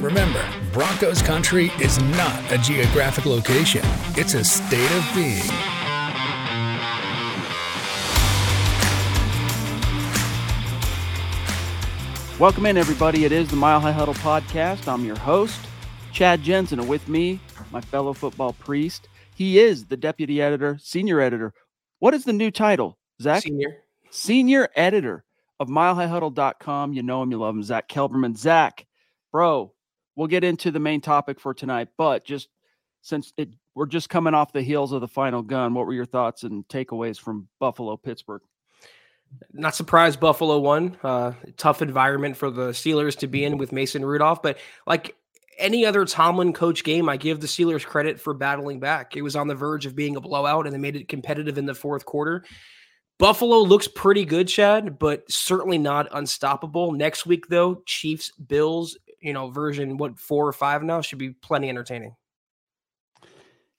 Remember, Broncos country is not a geographic location, it's a state of being. Welcome in, everybody. It is the Mile High Huddle podcast. I'm your host, Chad Jensen, and with me, my fellow football priest. He is the deputy editor, senior editor. What is the new title, Zack? Senior. Senior editor of milehighhuddle.com. You know him, you love him, Zack Kelberman. Zack, bro, we'll get into the main topic for tonight, but just since it, we're just coming off the heels of the final gun, what were your thoughts and takeaways from Buffalo, Pittsburgh? Not surprised Buffalo won. Uh, tough environment for the Steelers to be in with Mason Rudolph, but like any other Tomlin coach game, I give the Steelers credit for battling back. It was on the verge of being a blowout, and they made it competitive in the fourth quarter. Buffalo looks pretty good, Chad, but certainly not unstoppable. Next week, though, Chiefs, Bills, you know, version what four or five now should be plenty entertaining.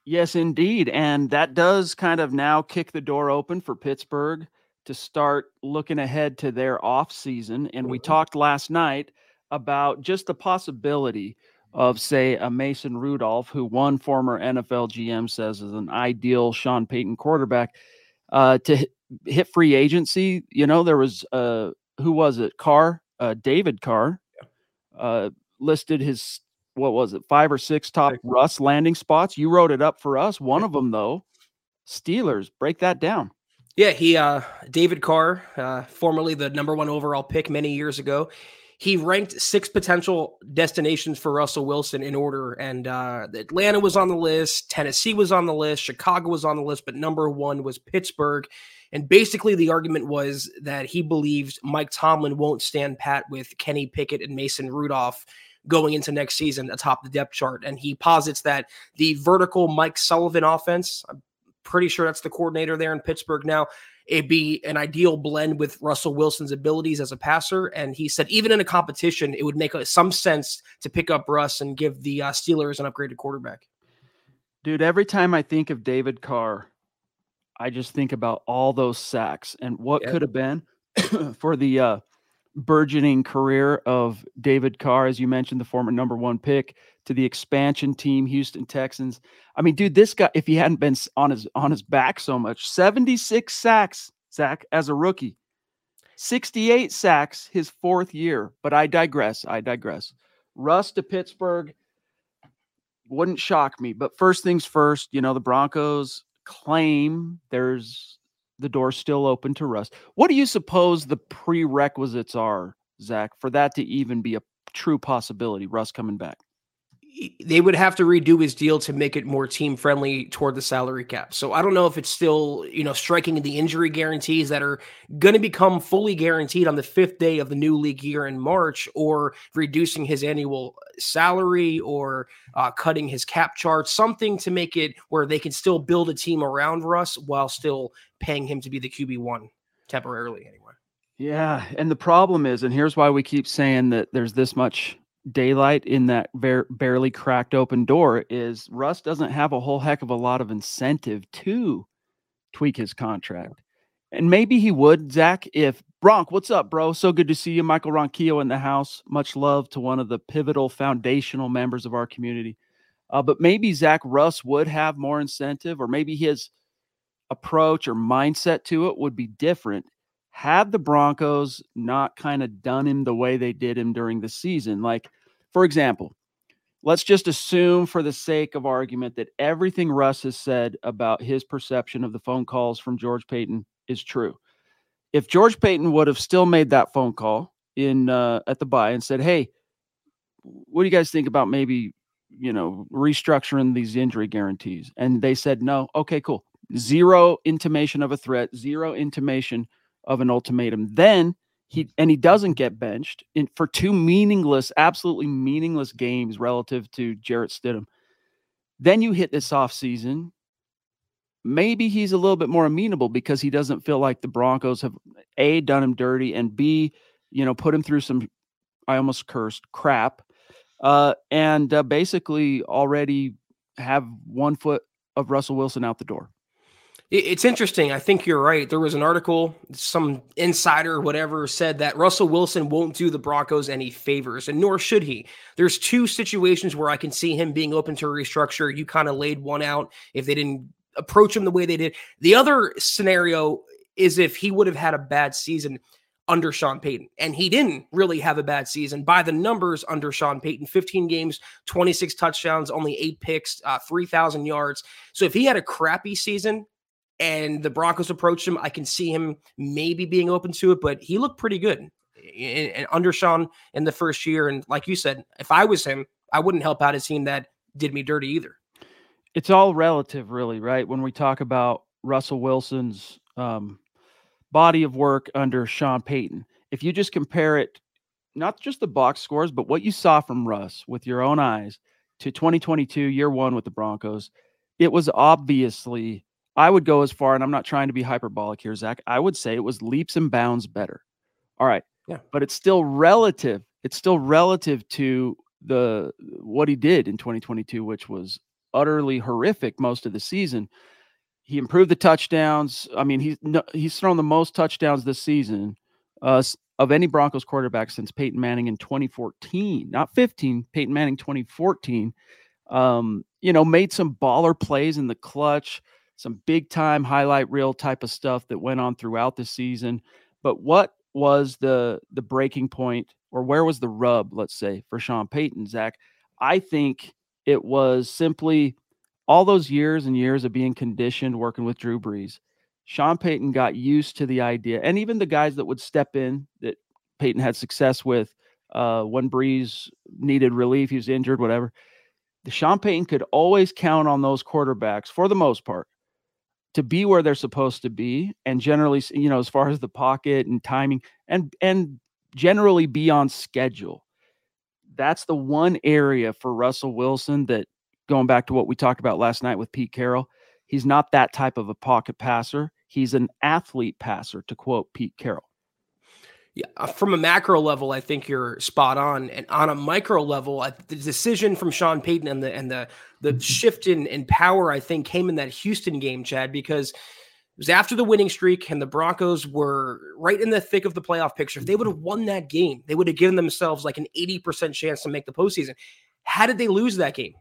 Yes, indeed. And that does kind of now kick the door open for Pittsburgh to start looking ahead to their off season. And we Mm-hmm. talked last night about just the possibility of, say, a Mason Rudolph, who one former NFL GM says is an ideal Sean Payton quarterback, uh, to hit, hit free agency. You know, there was uh, who was it? Carr, uh, David Carr, uh, listed his what was it, five or six top Six. Russ landing spots. You wrote it up for us. One of them, though, Steelers. Break that down. Yeah, he uh David Carr, uh formerly the number 1 overall pick many years ago. He ranked six potential destinations for Russell Wilson in order and uh Atlanta was on the list, Tennessee was on the list, Chicago was on the list, but number 1 was Pittsburgh. And basically the argument was that he believes Mike Tomlin won't stand pat with Kenny Pickett and Mason Rudolph going into next season atop the depth chart and he posits that the vertical Mike Sullivan offense, I'm pretty sure that's the coordinator there in Pittsburgh now. It'd be an ideal blend with Russell Wilson's abilities as a passer. And he said, even in a competition, it would make uh, some sense to pick up Russ and give the uh, Steelers an upgraded quarterback. Dude, every time I think of David Carr, I just think about all those sacks and what Yeah. could have been for the uh, burgeoning career of David Carr, as you mentioned, the former number one pick to the expansion team, Houston Texans. I mean, dude, this guy, if he hadn't been on his on his back so much, 76 sacks, Zack, as a rookie. 68 sacks his fourth year. But I digress. I digress. Russ to Pittsburgh wouldn't shock me. But first things first, you know, the Broncos claim there's the door still open to Russ. What do you suppose the prerequisites are, Zack, for that to even be a true possibility? Russ coming back. They would have to redo his deal to make it more team friendly toward the salary cap. So I don't know if it's still, you know, striking the injury guarantees that are going to become fully guaranteed on the fifth day of the new league year in March, or reducing his annual salary, or uh, cutting his cap chart, something to make it where they can still build a team around Russ while still paying him to be the QB one temporarily, anyway. Yeah, and the problem is, and here's why we keep saying that there's this much daylight in that ver- barely cracked open door is Russ doesn't have a whole heck of a lot of incentive to tweak his contract. And maybe he would, Zack, if Bronk, what's up, bro? So good to see you. Michael Ronquillo in the house. Much love to one of the pivotal foundational members of our community. Uh, but maybe Zack Russ would have more incentive, or maybe his approach or mindset to it would be different had the Broncos not kind of done him the way they did him during the season. Like, for example, let's just assume for the sake of argument that everything Russ has said about his perception of the phone calls from George Paton is true. If George Paton would have still made that phone call in uh, at the bye and said, "Hey, what do you guys think about maybe, you know, restructuring these injury guarantees?" and they said no, okay, cool. Zero intimation of a threat, zero intimation of an ultimatum. Then he and he doesn't get benched in for two meaningless, absolutely meaningless games relative to Jarrett Stidham. Then you hit this off season. Maybe he's a little bit more amenable because he doesn't feel like the Broncos have a done him dirty and b you know put him through some I almost cursed crap, uh, and uh, basically already have one foot of Russell Wilson out the door. It's interesting. I think you're right. There was an article, some insider, whatever, said that Russell Wilson won't do the Broncos any favors, and nor should he. There's two situations where I can see him being open to restructure. You kind of laid one out if they didn't approach him the way they did. The other scenario is if he would have had a bad season under Sean Payton. And he didn't really have a bad season by the numbers under Sean Payton 15 games, 26 touchdowns, only eight picks, uh, 3,000 yards. So if he had a crappy season, and the Broncos approached him, I can see him maybe being open to it, but he looked pretty good and under Sean in the first year. And like you said, if I was him, I wouldn't help out a team that did me dirty either. It's all relative, really, right? When we talk about Russell Wilson's um, body of work under Sean Payton, if you just compare it, not just the box scores, but what you saw from Russ with your own eyes to 2022, year one with the Broncos, it was obviously I would go as far, and I'm not trying to be hyperbolic here, Zack. I would say it was leaps and bounds better. All right. Yeah. But it's still relative. It's still relative to the what he did in 2022, which was utterly horrific most of the season. He improved the touchdowns. I mean, he's he's thrown the most touchdowns this season uh, of any Broncos quarterback since Peyton Manning in 2014, not 15. Peyton Manning 2014. Um, you know, made some baller plays in the clutch some big time highlight reel type of stuff that went on throughout the season. But what was the the breaking point, or where was the rub? Let's say for Sean Payton, Zack. I think it was simply all those years and years of being conditioned working with Drew Brees. Sean Payton got used to the idea, and even the guys that would step in that Payton had success with uh, when Brees needed relief, he was injured, whatever. The Sean Payton could always count on those quarterbacks for the most part to be where they're supposed to be and generally you know as far as the pocket and timing and and generally be on schedule. That's the one area for Russell Wilson that going back to what we talked about last night with Pete Carroll he's not that type of a pocket passer. He's an athlete passer to quote Pete Carroll from a macro level, I think you're spot on, and on a micro level, the decision from Sean Payton and the and the the mm-hmm. shift in in power, I think, came in that Houston game, Chad, because it was after the winning streak, and the Broncos were right in the thick of the playoff picture. If they would have won that game, they would have given themselves like an eighty percent chance to make the postseason. How did they lose that game?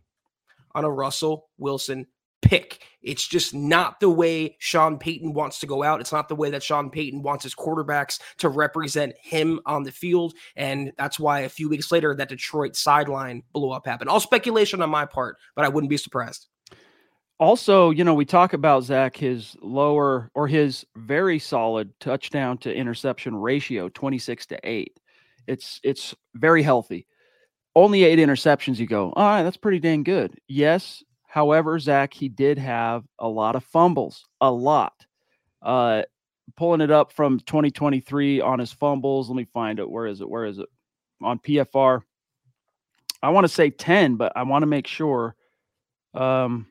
On a Russell Wilson pick. It's just not the way Sean Payton wants to go out. It's not the way that Sean Payton wants his quarterbacks to represent him on the field. And that's why a few weeks later, that Detroit sideline blow up happened. All speculation on my part, but I wouldn't be surprised. Also, you know, we talk about Zack, his lower or his very solid touchdown to interception ratio, 26 to 8. It's it's very healthy. Only eight interceptions, you go, all right, that's pretty dang good. Yes, However, Zack, he did have a lot of fumbles, a lot. Uh, pulling it up from 2023 on his fumbles. Let me find it. Where is it? Where is it? On PFR. I want to say 10, but I want to make sure. Um,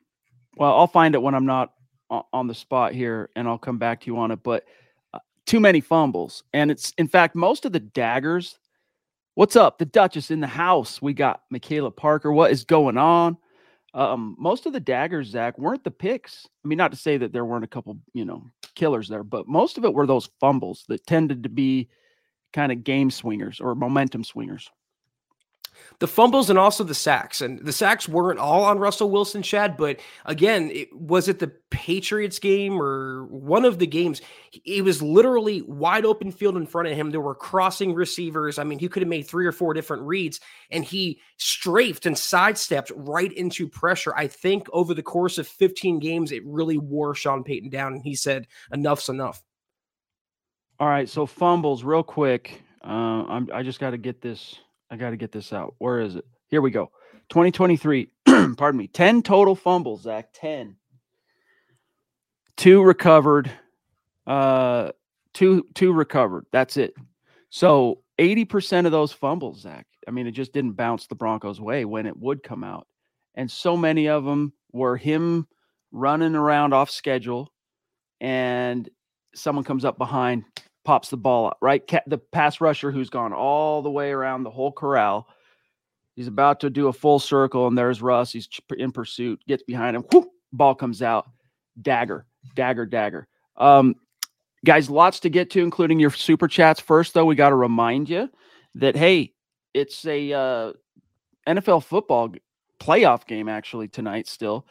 well, I'll find it when I'm not on the spot here and I'll come back to you on it. But uh, too many fumbles. And it's, in fact, most of the daggers. What's up? The Duchess in the house. We got Michaela Parker. What is going on? Um, most of the daggers, Zack, weren't the picks. I mean, not to say that there weren't a couple, you know, killers there, but most of it were those fumbles that tended to be kind of game swingers or momentum swingers the fumbles and also the sacks. And the sacks weren't all on Russell Wilson, Chad, but again, it, was it the Patriots game or one of the games? It was literally wide open field in front of him. There were crossing receivers. I mean, he could have made three or four different reads, and he strafed and sidestepped right into pressure. I think over the course of 15 games, it really wore Sean Payton down, and he said, enough's enough. All right, so fumbles real quick. Uh, I just got to get this I got to get this out. Where is it? Here we go. 2023. pardon me. 10 total fumbles, Zack. 10. Two recovered. Uh, two two recovered. That's it. So 80% of those fumbles, Zack. I mean, it just didn't bounce the Broncos' way when it would come out. And so many of them were him running around off schedule and someone comes up behind, pops the ball up, right? The pass rusher who's gone all the way around the whole corral. He's about to do a full circle, and there's Russ. He's in pursuit, gets behind him. Whoop, ball comes out. Dagger, dagger, dagger. Um, guys, lots to get to, including your super chats. First, though, we got to remind you that hey, it's a uh, NFL football playoff game actually tonight. Still,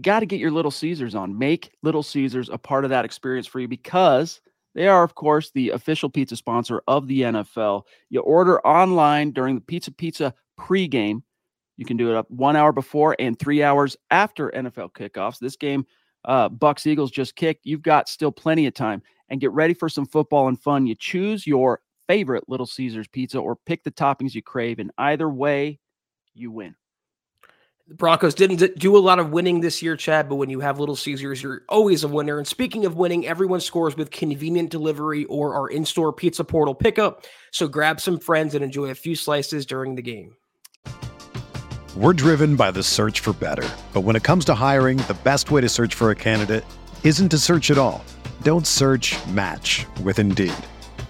got to get your Little Caesars on. Make Little Caesars a part of that experience for you because they are, of course, the official pizza sponsor of the NFL. You order online during the Pizza Pizza pregame. You can do it up one hour before and three hours after NFL kickoffs. This game, uh, Bucs Eagles just kicked. You've got still plenty of time and get ready for some football and fun. You choose your favorite Little Caesars pizza or pick the toppings you crave, and either way, you win. The Broncos didn't do a lot of winning this year, Chad, but when you have Little Caesars, you're always a winner. And speaking of winning, everyone scores with convenient delivery or our in store pizza portal pickup. So grab some friends and enjoy a few slices during the game. We're driven by the search for better. But when it comes to hiring, the best way to search for a candidate isn't to search at all. Don't search match with Indeed.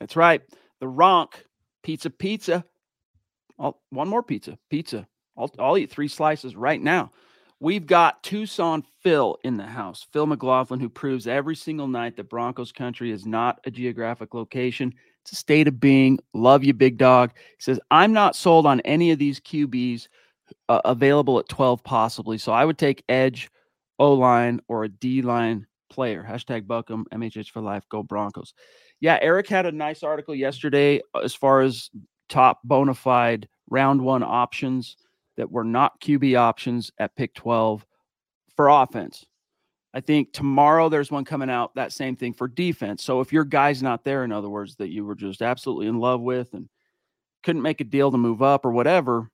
That's right. The Ronk Pizza Pizza. I'll, one more pizza. Pizza. I'll, I'll eat three slices right now. We've got Tucson Phil in the house. Phil McLaughlin, who proves every single night that Broncos country is not a geographic location. It's a state of being. Love you, big dog. He says, I'm not sold on any of these QBs uh, available at 12, possibly. So I would take edge, O line, or a D line player. Hashtag Buckham, MHH for life. Go Broncos yeah, Eric had a nice article yesterday uh, as far as top bona fide round one options that were not QB options at pick 12 for offense. I think tomorrow there's one coming out, that same thing for defense. So if your guy's not there, in other words, that you were just absolutely in love with and couldn't make a deal to move up or whatever,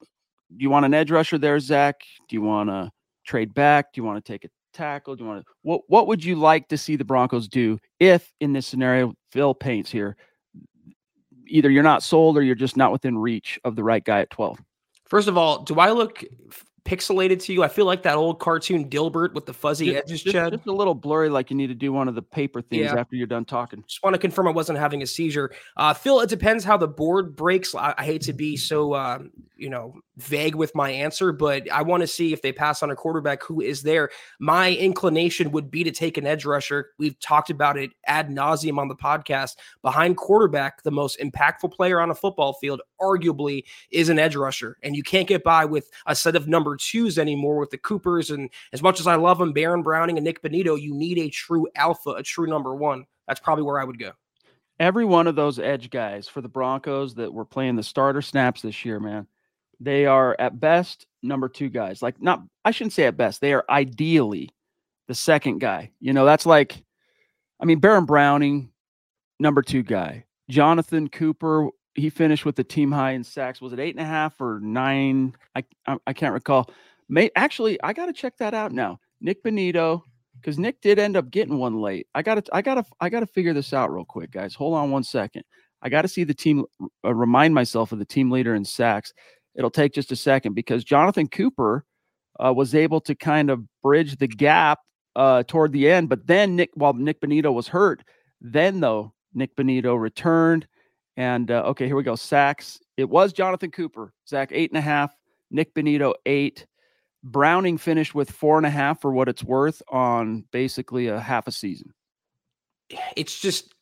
do you want an edge rusher there, Zack? Do you want to trade back? Do you want to take a tackle? Do you want to what what would you like to see the Broncos do if in this scenario Phil paints here? Either you're not sold or you're just not within reach of the right guy at 12. First of all, do I look pixelated to you? I feel like that old cartoon Dilbert with the fuzzy Just, edges, just, Chad. just a little blurry, like you need to do one of the paper things Yeah. after you're done talking. Just want to confirm I wasn't having a seizure. Uh, Phil, it depends how the board breaks. I, I hate to be so, uh, you know, vague with my answer, but I want to see if they pass on a quarterback who is there. My inclination would be to take an edge rusher. We've talked about it ad nauseum on the podcast. Behind quarterback, the most impactful player on a football field, arguably, is an edge rusher. And you can't get by with a set of number twos anymore with the Coopers. And as much as I love them, Baron Browning and Nick Bonitto, you need a true alpha, a true number one. That's probably where I would go. Every one of those edge guys for the Broncos that were playing the starter snaps this year, man, they are at best number two guys. Like, not, I shouldn't say at best, they are ideally the second guy. You know, that's like, I mean, Baron Browning, number two guy. Jonathan Cooper, he finished with the team high in sacks. Was it eight and a half or nine? I I, I can't recall. May actually, I got to check that out now. Nick Bonitto, because Nick did end up getting one late. I got to, I got to, I got to figure this out real quick, guys. Hold on one second. I got to see the team, uh, remind myself of the team leader in sacks. It'll take just a second because Jonathan Cooper uh, was able to kind of bridge the gap uh, toward the end, but then Nick, while Nick Bonitto was hurt, then though Nick Bonitto returned, and uh, okay, here we go. Sacks. It was Jonathan Cooper. Zack eight and a half. Nick Bonitto eight. Browning finished with four and a half for what it's worth on basically a half a season. it's just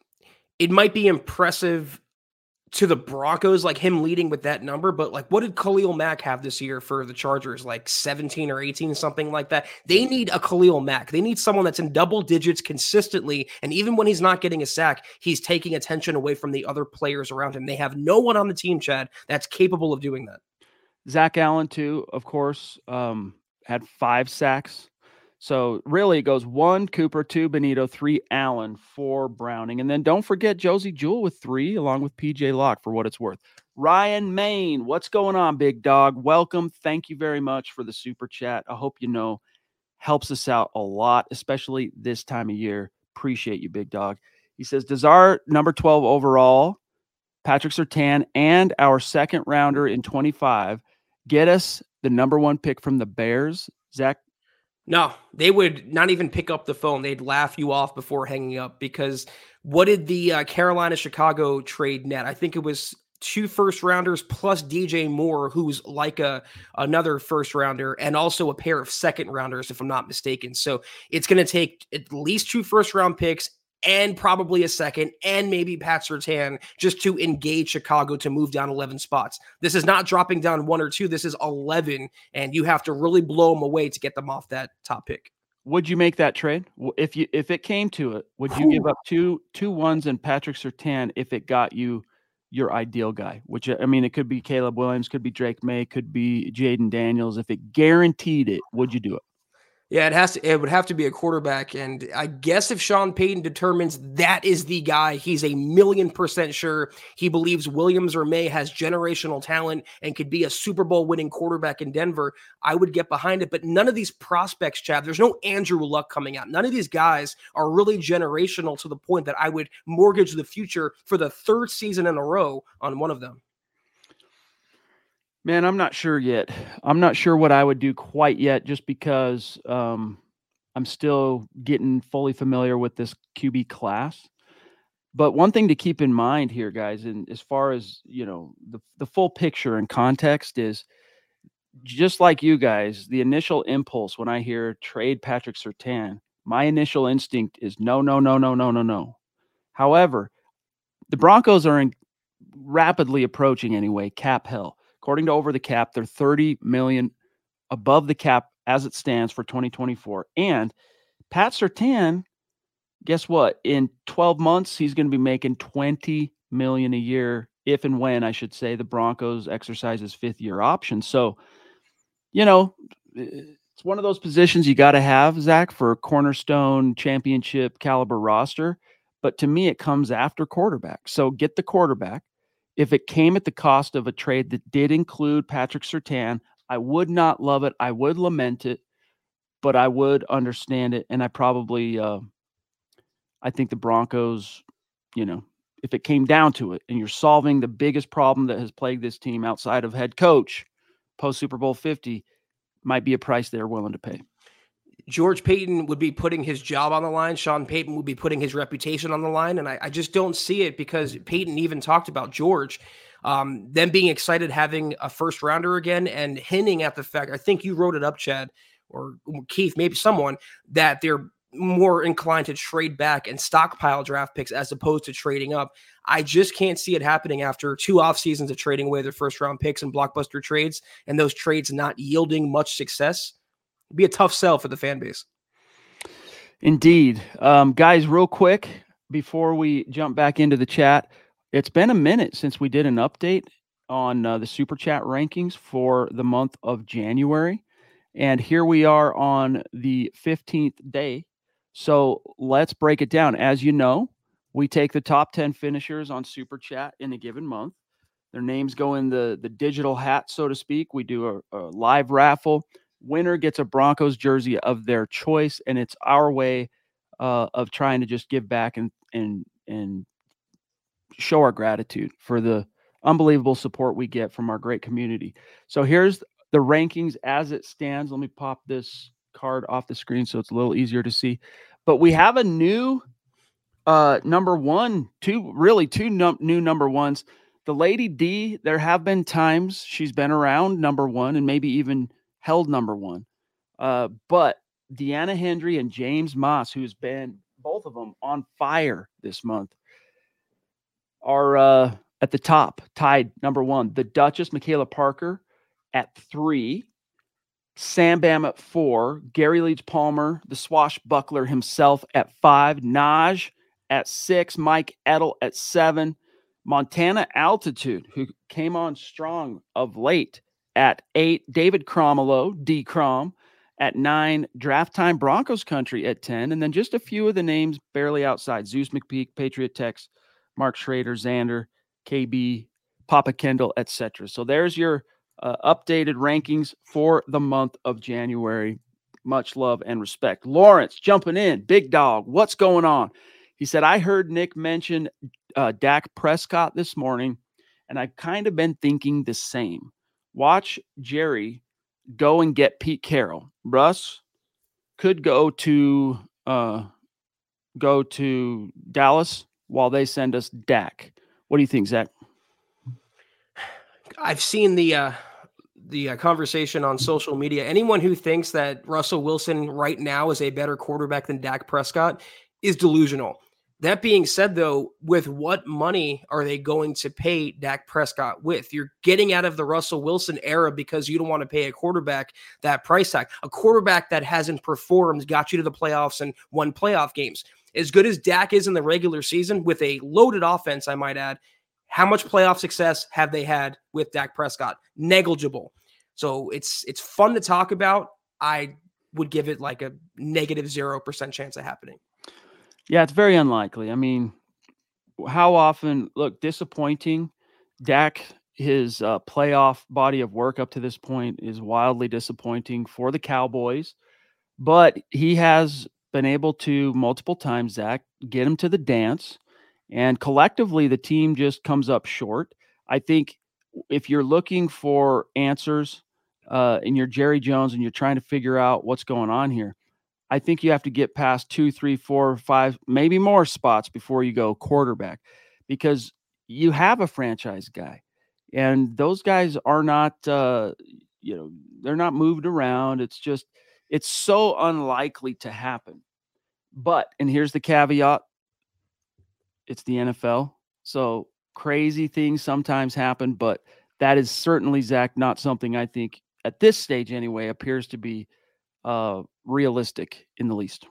it might be impressive to the Broncos, like him leading with that number, but like what did Khalil Mack have this year for the Chargers? Like 17 or 18, something like that. They need a Khalil Mack. They need someone that's in double digits consistently. And even when he's not getting a sack, he's taking attention away from the other players around him. They have no one on the team, Chad, that's capable of doing that. Zach Allen, too, of course, um, had five sacks. So really, it goes one Cooper, two Bonitto, three Allen, four Browning, and then don't forget Josey Jewell with three, along with PJ Locke for what it's worth. Ryan Main, what's going on, big dog? Welcome. Thank you very much for the super chat. I hope you know helps us out a lot, especially this time of year. Appreciate you, big dog. He says, Does our number 12 overall, Patrick Surtain, and our second rounder in 25 get us the number one pick from the Bears? Zack, No, they would not even pick up the phone. They'd laugh you off before hanging up because what did the uh, Carolina Chicago trade net? I think it was two first rounders plus DJ Moore, who's like a another first rounder, and also a pair of second rounders, if I'm not mistaken. So it's going to take at least two first round picks and probably a second, and maybe Pat Surtain just to engage Chicago to move down 11 spots. This is not dropping down one or two. This is 11, and you have to really blow them away to get them off that top pick. would you make that trade if you if it came to it? Would you give up two two ones and Patrick Surtain if it got you your ideal guy? Which uh, I mean, it could be Caleb Williams, could be Drake Maye, could be Jayden Daniels. If it guaranteed it, would you do it? Yeah, it has to. It would have to be a quarterback, and I guess if Sean Payton determines that is the guy, he's a million percent sure he believes Williams or Maye has generational talent and could be a Super Bowl winning quarterback in Denver. I would get behind it, but none of these prospects, Chad. There's no Andrew Luck coming out. None of these guys are really generational to the point that I would mortgage the future for the third season in a row on one of them. Man, I'm not sure yet. I'm not sure what I would do quite yet, just because um, I'm still getting fully familiar with this QB class. But one thing to keep in mind here, guys, and as far as you know, the the full picture and context is just like you guys. The initial impulse when I hear trade Patrick Surtain, my initial instinct is no, no, no, no, no, no, no. However, the Broncos are in rapidly approaching anyway cap hell according to over the cap they're 30 million above the cap as it stands for 2024 and pat surtain guess what? In 12 months he's going to be making 20 million a year if and when i should say the broncos exercise his fifth year option. So you know it's one of those positions you got to have zack for a cornerstone championship caliber roster. But to me it comes after quarterback. So get the quarterback if it came at the cost of a trade that did include Patrick Surtain, I would not love it. I would lament it, but I would understand it. And I probably, uh, I think the Broncos, you know, if it came down to it and you're solving the biggest problem that has plagued this team outside of head coach post Super Bowl 50, might be a price they're willing to pay. George Paton would be putting his job on the line. Sean Payton would be putting his reputation on the line. And I, I just don't see it because Payton even talked about George, um, them being excited having a first rounder again and hinting at the fact, I think you wrote it up, Chad, or Keith, maybe someone, that they're more inclined to trade back and stockpile draft picks as opposed to trading up. I just can't see it happening after two off seasons of trading away their first round picks and blockbuster trades and those trades not yielding much success be a tough sell for the fan base. Indeed. Um, guys, real quick before we jump back into the chat, it's been a minute since we did an update on uh, the super chat rankings for the month of January. And here we are on the 15th day. So let's break it down. As you know, we take the top 10 finishers on super chat in a given month. Their names go in the, the digital hat, so to speak. We do a, a live raffle winner gets a Broncos jersey of their choice, and it's our way uh, of trying to just give back and and and show our gratitude for the unbelievable support we get from our great community. So here's the rankings as it stands. Let me pop this card off the screen so it's a little easier to see. But we have a new uh number one, two really two num- new number ones. The Lady D, there have been times she's been around number one and maybe even held number one. Uh, but Deanna Hendry and James Moss, who's been both of them on fire this month, are uh, at the top, tied number one. The Duchess, Michaela Parker, at three. Sam Bam at four. Gary Leach Palmer, the swashbuckler himself, at five. Naj at six. Mike Edel at seven. Montana Altitude, who came on strong of late, at eight, David Cromelo, D Crom. At nine, draft time Broncos country at 10. And then just a few of the names barely outside Zeus McPeak, Patriot Tex, Mark Schrader, Xander, KB, Papa Kendall, etc. So there's your uh, updated rankings for the month of January. Much love and respect. Lawrence jumping in, big dog. What's going on? He said, I heard Nick mention uh, Dak Prescott this morning, and I've kind of been thinking the same watch Jerry go and get Pete Carroll. Russ could go to uh, go to Dallas while they send us Dak. What do you think, Zack? I've seen the uh, the uh, conversation on social media. Anyone who thinks that Russell Wilson right now is a better quarterback than Dak Prescott is delusional. That being said, though, with what money are they going to pay Dak Prescott with? You're getting out of the Russell Wilson era because you don't want to pay a quarterback that price tag. A quarterback that hasn't performed got you to the playoffs and won playoff games. As good as Dak is in the regular season with a loaded offense, I might add, how much playoff success have they had with Dak Prescott? Negligible. So it's it's fun to talk about. I would give it like a negative zero percent chance of happening. Yeah, it's very unlikely. I mean, how often look disappointing? Dak, his uh, playoff body of work up to this point is wildly disappointing for the Cowboys, but he has been able to multiple times, Zack, get him to the dance, and collectively the team just comes up short. I think if you're looking for answers uh, and you're Jerry Jones and you're trying to figure out what's going on here, I think you have to get past two, three, four, five, maybe more spots before you go quarterback because you have a franchise guy. And those guys are not, uh, you know, they're not moved around. It's just, it's so unlikely to happen. But, and here's the caveat it's the NFL. So crazy things sometimes happen, but that is certainly, Zack, not something I think at this stage anyway appears to be uh, realistic in the least.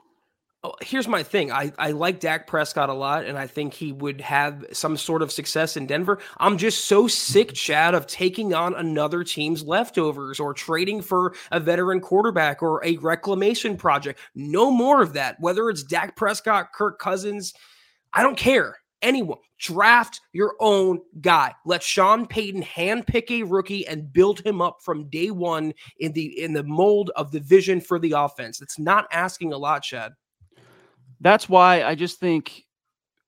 Oh, here's my thing. I, I like Dak Prescott a lot, and I think he would have some sort of success in Denver. I'm just so sick, Chad, of taking on another team's leftovers or trading for a veteran quarterback or a reclamation project. No more of that. Whether it's Dak Prescott, Kirk Cousins, I don't care anyone. Draft your own guy. Let Sean Payton handpick a rookie and build him up from day one in the in the mold of the vision for the offense. It's not asking a lot, Chad. That's why I just think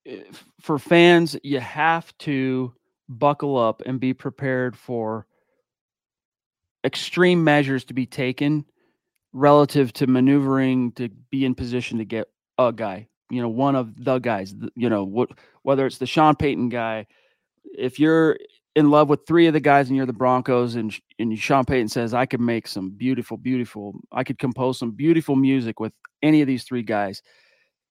eh, for fans, you have to buckle up and be prepared for extreme measures to be taken relative to maneuvering to be in position to get a guy, you know, one of the guys, you know, what whether it's the Sean Payton guy, if you're in love with three of the guys and you're the Broncos and and Sean Payton says I could make some beautiful beautiful I could compose some beautiful music with any of these three guys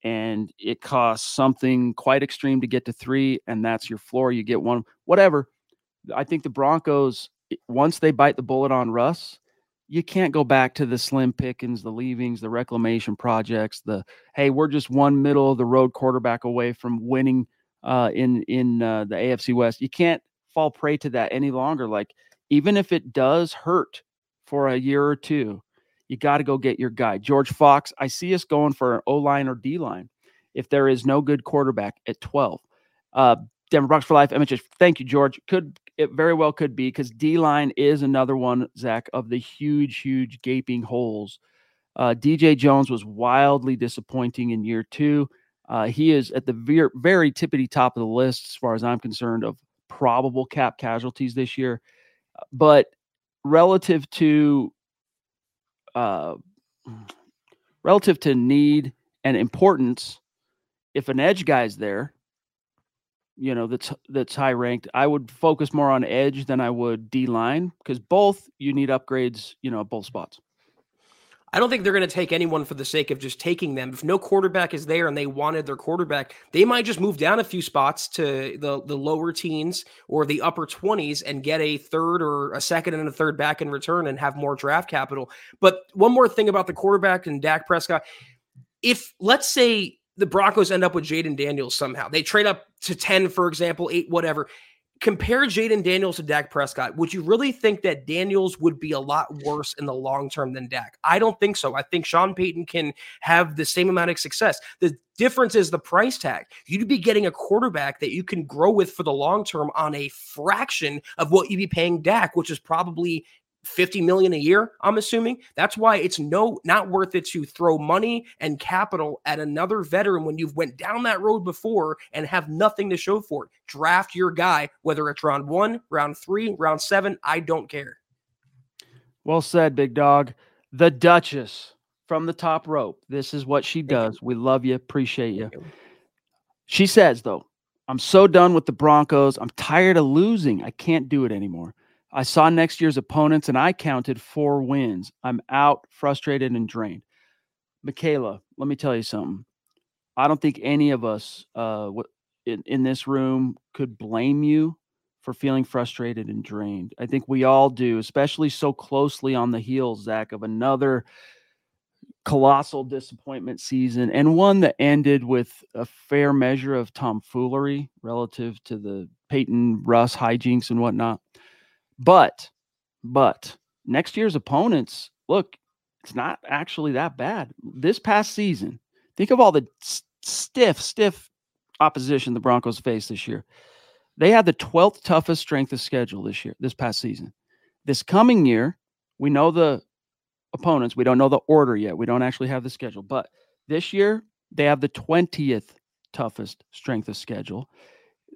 and it costs something quite extreme to get to 3 and that's your floor you get one whatever. I think the Broncos once they bite the bullet on Russ you can't go back to the slim pickings, the leavings, the reclamation projects, the hey, we're just one middle of the road quarterback away from winning uh, in in uh, the AFC West. You can't fall prey to that any longer. Like even if it does hurt for a year or two, you got to go get your guy. George Fox, I see us going for an O line or D line if there is no good quarterback at 12. Uh, Denver Broncos for life. MHH. Thank you, George. Could it very well could be because D line is another one, Zack, of the huge, huge gaping holes. Uh, DJ Jones was wildly disappointing in year two. Uh, he is at the very, very tippity top of the list, as far as I'm concerned, of probable cap casualties this year. But relative to uh, relative to need and importance, if an edge guy's there, you know that's that's high ranked, I would focus more on edge than I would D line because both you need upgrades, you know, at both spots. I don't think they're going to take anyone for the sake of just taking them. If no quarterback is there and they wanted their quarterback, they might just move down a few spots to the, the lower teens or the upper 20s and get a third or a second and a third back in return and have more draft capital. But one more thing about the quarterback and Dak Prescott. If let's say the Broncos end up with Jayden Daniels somehow, they trade up to 10, for example, eight, whatever compare Jayden Daniels to Dak Prescott, would you really think that Daniels would be a lot worse in the long term than Dak? I don't think so. I think Sean Payton can have the same amount of success. The difference is the price tag. You'd be getting a quarterback that you can grow with for the long term on a fraction of what you'd be paying Dak, which is probably 50 million a year i'm assuming. That's why it's no not worth it to throw money and capital at another veteran when you've went down that road before and have nothing to show for it. Draft your guy whether it's round one round three round seven i don't care. Well said big dog. The duchess from the top rope. This is what she does. We love you appreciate you. She says though i'm so done with the broncos. I'm tired of losing. I can't do it anymore I saw next year's opponents and I counted four wins. I'm out, frustrated, and drained. Michaela, let me tell you something. I don't think any of us uh, in, in this room could blame you for feeling frustrated and drained. I think we all do, especially so closely on the heels, Zack, of another colossal disappointment season and one that ended with a fair measure of tomfoolery relative to the Payton Russ hijinks and whatnot. But, but next year's opponents, look, it's not actually that bad. This past season, think of all the stiff, stiff opposition the Broncos faced this year. They had the 12th toughest strength of schedule this year, this past season. This coming year, we know the opponents. We don't know the order yet. We don't actually have the schedule. But this year, they have the 20th toughest strength of schedule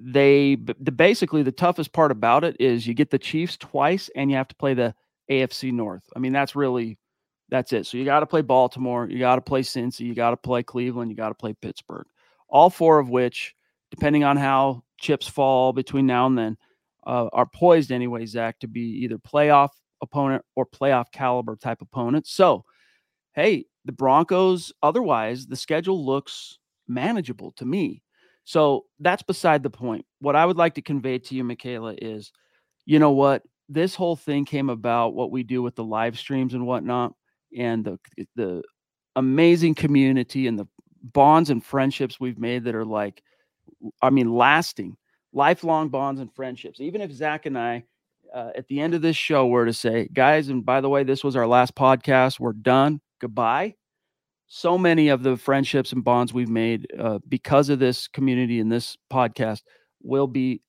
they the basically the toughest part about it is you get the Chiefs twice and you have to play the AFC North. I mean, that's really that's it. So you got to play Baltimore, you got to play Cincy, you got to play Cleveland, you got to play Pittsburgh. All four of which, depending on how chips fall between now and then, uh, are poised anyway, Zack, to be either playoff opponent or playoff caliber type opponent. So, hey, the Broncos. Otherwise, the schedule looks manageable to me. So that's beside the point. What I would like to convey to you, Michaela, is you know what? This whole thing came about what we do with the live streams and whatnot, and the the amazing community and the bonds and friendships we've made that are like, I mean, lasting, lifelong bonds and friendships. Even if Zack and I, uh, at the end of this show, were to say, guys, and by the way, this was our last podcast, we're done, goodbye so many of the friendships and bonds we've made uh, because of this community and this podcast will be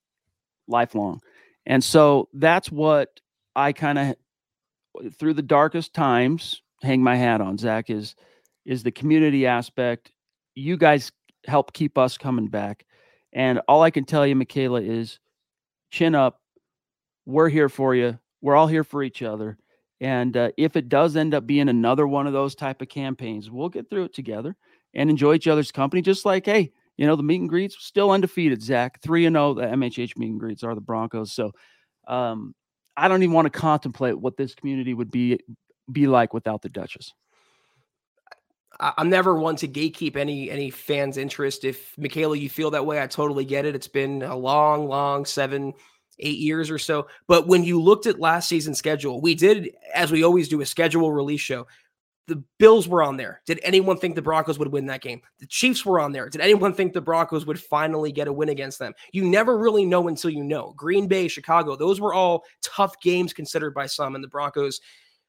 lifelong. And so that's what I kind of through the darkest times hang my hat on Zack is is the community aspect. You guys help keep us coming back. And all I can tell you, Michaela, is chin up. We're here for you. We're all here for each other. And uh, if it does end up being another one of those type of campaigns, we'll get through it together and enjoy each other's company. Just like, hey, you know, the meet and greets still undefeated. Zack three and zero. Oh, the MHH meet and greets are the Broncos. So um, I don't even want to contemplate what this community would be be like without the Duchess. I'm never one to gatekeep any any fans' interest. If Michaela, you feel that way, I totally get it. It's been a long, long seven, eight years or so. But when you looked at last season's schedule, we did, as we always do, a schedule release show. The Bills were on there. Did anyone think the Broncos would win that game? The Chiefs were on there. Did anyone think the Broncos would finally get a win against them? You never really know until you know. Green Bay, Chicago, those were all tough games considered by some, and the Broncos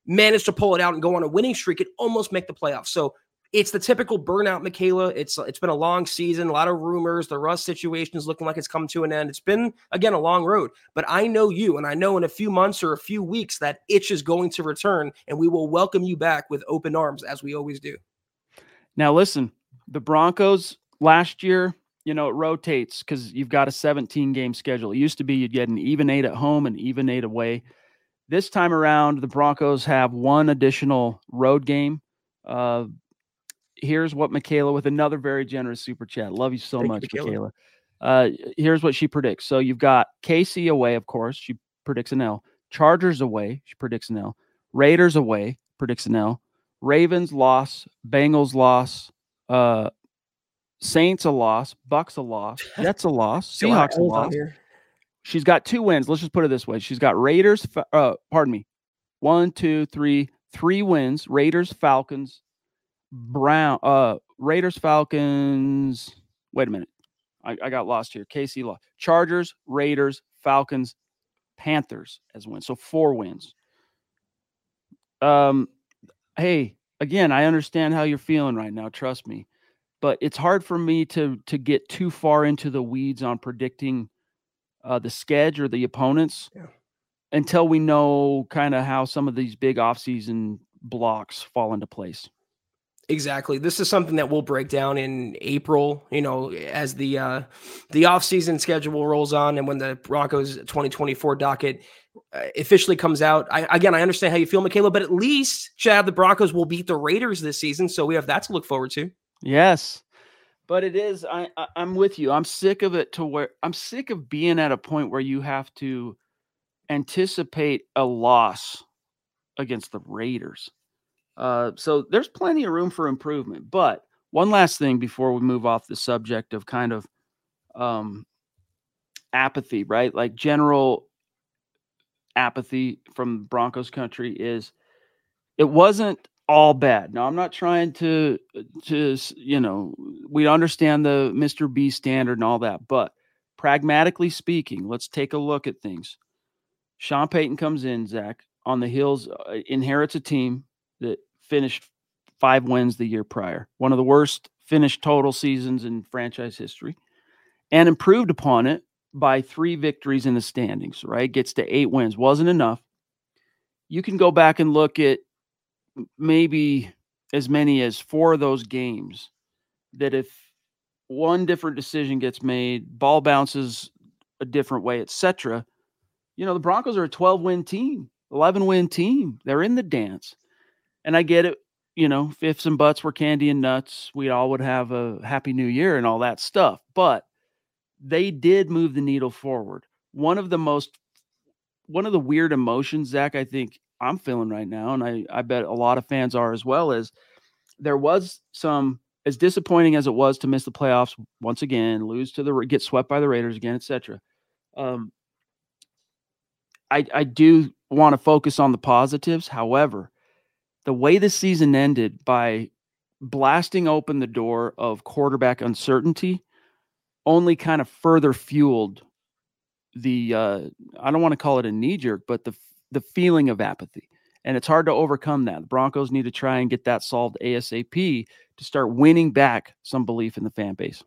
managed to pull it out and go on a winning streak and almost make the playoffs. So it's the typical burnout, Michaela. It's it's been a long season, a lot of rumors. The Russ situation is looking like it's come to an end. It's been again a long road, but I know you, and I know in a few months or a few weeks that itch is going to return, and we will welcome you back with open arms as we always do. Now, listen, the Broncos last year, you know, it rotates because you've got a 17 game schedule. It used to be you'd get an even eight at home and even eight away. This time around, the Broncos have one additional road game. Uh, here's what Michaela with another very generous super chat. Love you so Thank much, you, Michaela. Uh, here's what she predicts. So you've got KC away, of course. She predicts an L. Chargers away. She predicts an L. Raiders away. Predicts an L. Ravens loss. Bengals loss. Uh, Saints a loss. Bucs a loss. Jets a loss. Seahawks a loss. She's got two wins. Let's just put it this way. She's got Raiders. Uh, pardon me. One, two, three, three wins. Raiders, Falcons, Brown, uh, Raiders, Falcons. Wait a minute. I, I got lost here. KC lost. Chargers, Raiders, Falcons, Panthers as wins. So four wins. Um, hey, again, I understand how you're feeling right now. Trust me, but it's hard for me to to get too far into the weeds on predicting uh, the sketch or the opponents yeah. until we know kind of how some of these big offseason blocks fall into place. Exactly. This is something that we'll break down in April, you know, as the uh the offseason schedule rolls on and when the Broncos 2024 docket uh, officially comes out. I again, I understand how you feel, Michaela, but at least Chad the Broncos will beat the Raiders this season, so we have that to look forward to. Yes. But it is I, I I'm with you. I'm sick of it to where I'm sick of being at a point where you have to anticipate a loss against the Raiders. Uh, so there's plenty of room for improvement. But one last thing before we move off the subject of kind of um, apathy, right? Like general apathy from Broncos country is it wasn't all bad. Now I'm not trying to to you know we understand the Mr. B standard and all that, but pragmatically speaking, let's take a look at things. Sean Payton comes in, Zack, on the heels, uh, inherits a team that finished five wins the year prior, one of the worst finished total seasons in franchise history, and improved upon it by three victories in the standings, right? Gets to eight wins. Wasn't enough. You can go back and look at maybe as many as four of those games that if one different decision gets made, ball bounces a different way, etc. You know, the Broncos are a 12 win team, 11 win team. They're in the dance. And I get it, you know, ifs and butts were candy and nuts. We all would have a happy new year and all that stuff. But they did move the needle forward. One of the most, one of the weird emotions, Zack, I think I'm feeling right now, and I, I bet a lot of fans are as well, is there was some, as disappointing as it was to miss the playoffs once again, lose to the, get swept by the Raiders again, etc. Um, I, I do want to focus on the positives. However, the way the season ended by blasting open the door of quarterback uncertainty only kind of further fueled the uh, I don't want to call it a knee jerk, but the the feeling of apathy. And it's hard to overcome that. The Broncos need to try and get that solved ASAP to start winning back some belief in the fan base.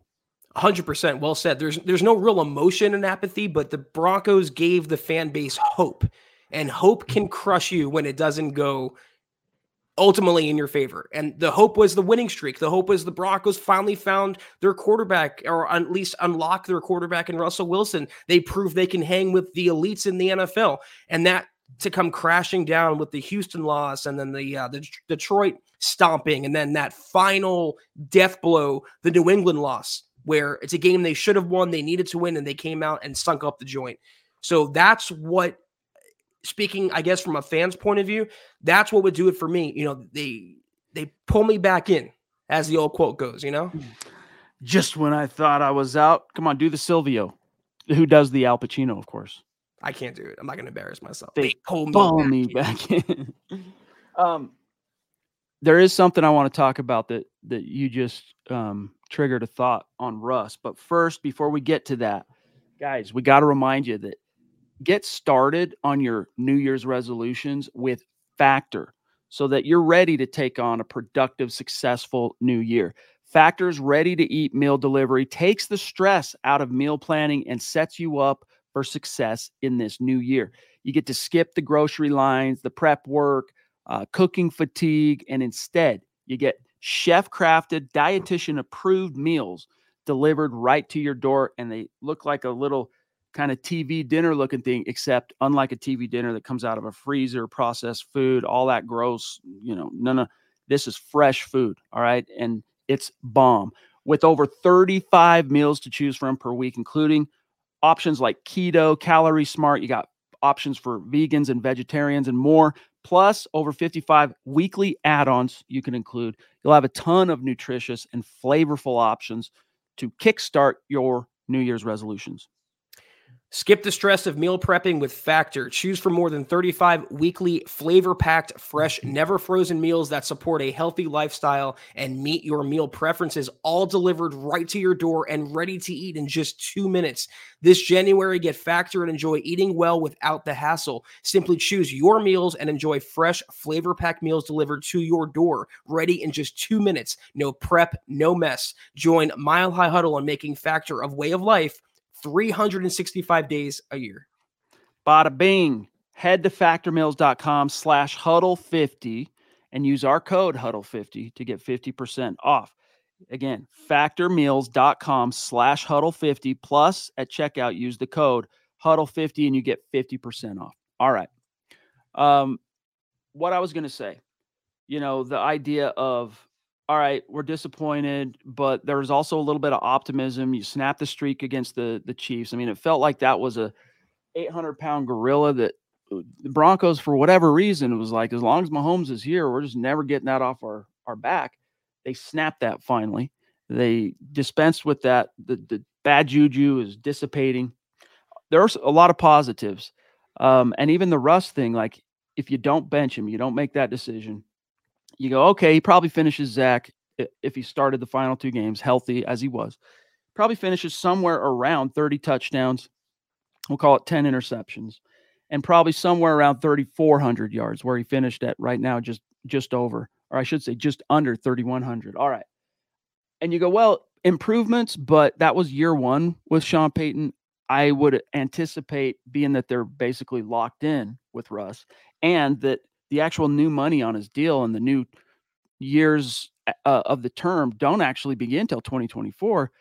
100% well said. There's there's no real emotion in apathy, but the Broncos gave the fan base hope. And hope can crush you when it doesn't go ultimately in your favor. And the hope was the winning streak. The hope was the Broncos finally found their quarterback, or at least unlock their quarterback in Russell Wilson. They proved they can hang with the elites in the NFL. And that to come crashing down with the Houston loss and then the uh, the Detroit stomping and then that final death blow, the New England loss, where it's a game they should have won, they needed to win, and they came out and sunk up the joint. So that's what speaking, I guess, from a fan's point of view, that's what would do it for me. You know, they they pull me back in, as the old quote goes, you know? Just when I thought I was out. Come on, do the Silvio. Who does the Al Pacino, of course. I can't do it. I'm not gonna embarrass myself. They, they pull me back, me back in. um there is something I want to talk about that that you just um triggered a thought on Russ. But first, before we get to that, guys, we got to remind you that get started on your New Year's resolutions with Factor so that you're ready to take on a productive, successful new year. Factor's ready to eat meal delivery takes the stress out of meal planning and sets you up for success in this new year. You get to skip the grocery lines, the prep work, uh, cooking fatigue, and instead you get chef crafted, dietitian approved meals delivered right to your door. And they look like a little kind of TV dinner looking thing, except unlike a TV dinner that comes out of a freezer, processed food, all that gross, you know, no, no, this is fresh food. All right. And it's bomb with over 35 meals to choose from per week, including options like keto, calorie smart. You got options for vegans and vegetarians and more, plus over 55 weekly add ons you can include. You'll have a ton of nutritious and flavorful options to kickstart your New Year's resolutions. Skip the stress of meal prepping with Factor. Choose from more than 35 weekly flavor packed, fresh, never frozen meals that support a healthy lifestyle and meet your meal preferences, all delivered right to your door and ready to eat in just two minutes. This January, get Factor and enjoy eating well without the hassle. Simply choose your meals and enjoy fresh, flavor packed meals delivered to your door, ready in just two minutes. No prep, no mess. Join Mile High Huddle on making Factor a way of life 365 days a year. Bada bing. Head to factormeals.com slash huddle50 and use our code huddle50 to get 50% off. Again, factormeals.com slash huddle50 plus at checkout, use the code huddle50 and you get 50% off. All right. Um, what I was going to say, you know, the idea of all right, we're disappointed, but there was also a little bit of optimism. You snapped the streak against the the Chiefs. I mean, it felt like that was a 800 pound gorilla that uh, the Broncos, for whatever reason, was like as long as Mahomes is here, we're just never getting that off our our back. They snapped that finally. They dispensed with that. The the bad juju is dissipating. There's a lot of positives, um, and even the Russ thing. Like if you don't bench him, you don't make that decision you go, okay, he probably finishes Zack if he started the final two games healthy as he was. Probably finishes somewhere around 30 touchdowns. We'll call it 10 interceptions, and probably somewhere around 3,400 yards, where he finished at right now, just just over, or I should say, just under 3,100. All right, and you go, well, improvements, but that was year one with Sean Payton. I would anticipate, being that they're basically locked in with Russ, and that the actual new money on his deal and the new years uh, of the term don't actually begin until 2024.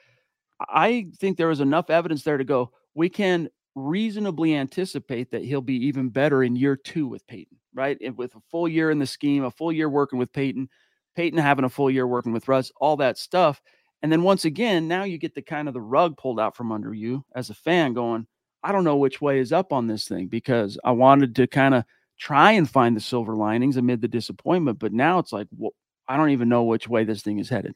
I think there was enough evidence there to go, we can reasonably anticipate that he'll be even better in year two with Payton, right? And with a full year in the scheme, a full year working with Payton, Payton having a full year working with Russ, all that stuff. And then once again, now you get the kind of the rug pulled out from under you as a fan going, I don't know which way is up on this thing because I wanted to kind of try and find the silver linings amid the disappointment. But now it's like, well, I don't even know which way this thing is headed.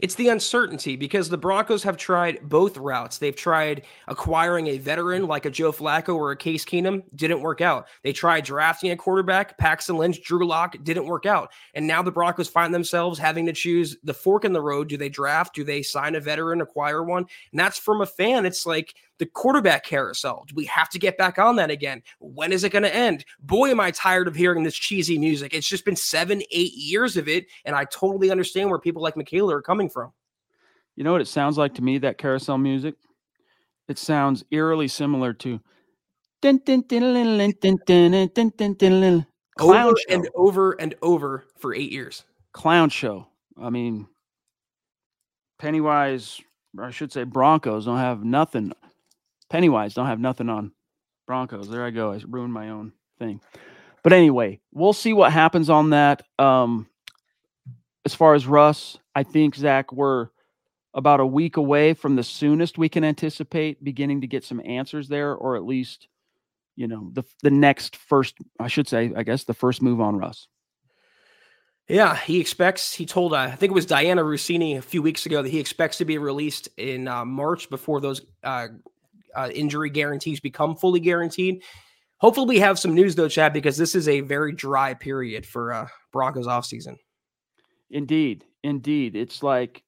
It's the uncertainty because the Broncos have tried both routes. They've tried acquiring a veteran like a Joe Flacco or a Case Keenum, didn't work out. They tried drafting a quarterback, Paxton Lynch, Drew Lock, didn't work out. And now the Broncos find themselves having to choose the fork in the road. Do they draft? Do they sign a veteran, acquire one? And that's from a fan. It's like the quarterback carousel. Do we have to get back on that again? When is it going to end? Boy, am I tired of hearing this cheesy music. It's just been seven, eight years of it. And I totally understand where people like Michaela are coming from. You know what it sounds like to me, that carousel music? It sounds eerily similar to clown over and over and over for eight years. Clown show. I mean, Pennywise, I should say Broncos, don't have nothing Pennywise don't have nothing on Broncos. There I go. I ruined my own thing. But anyway, we'll see what happens on that. Um, as far as Russ, I think Zack, we're about a week away from the soonest we can anticipate beginning to get some answers there, or at least, you know, the the next first, I should say, I guess the first move on Russ. Yeah, he expects. He told, uh, I think it was Diana Russini a few weeks ago that he expects to be released in uh, March before those uh, uh injury guarantees become fully guaranteed. Hopefully, we have some news though, Chad, because this is a very dry period for uh, Broncos offseason. Indeed, indeed, it's like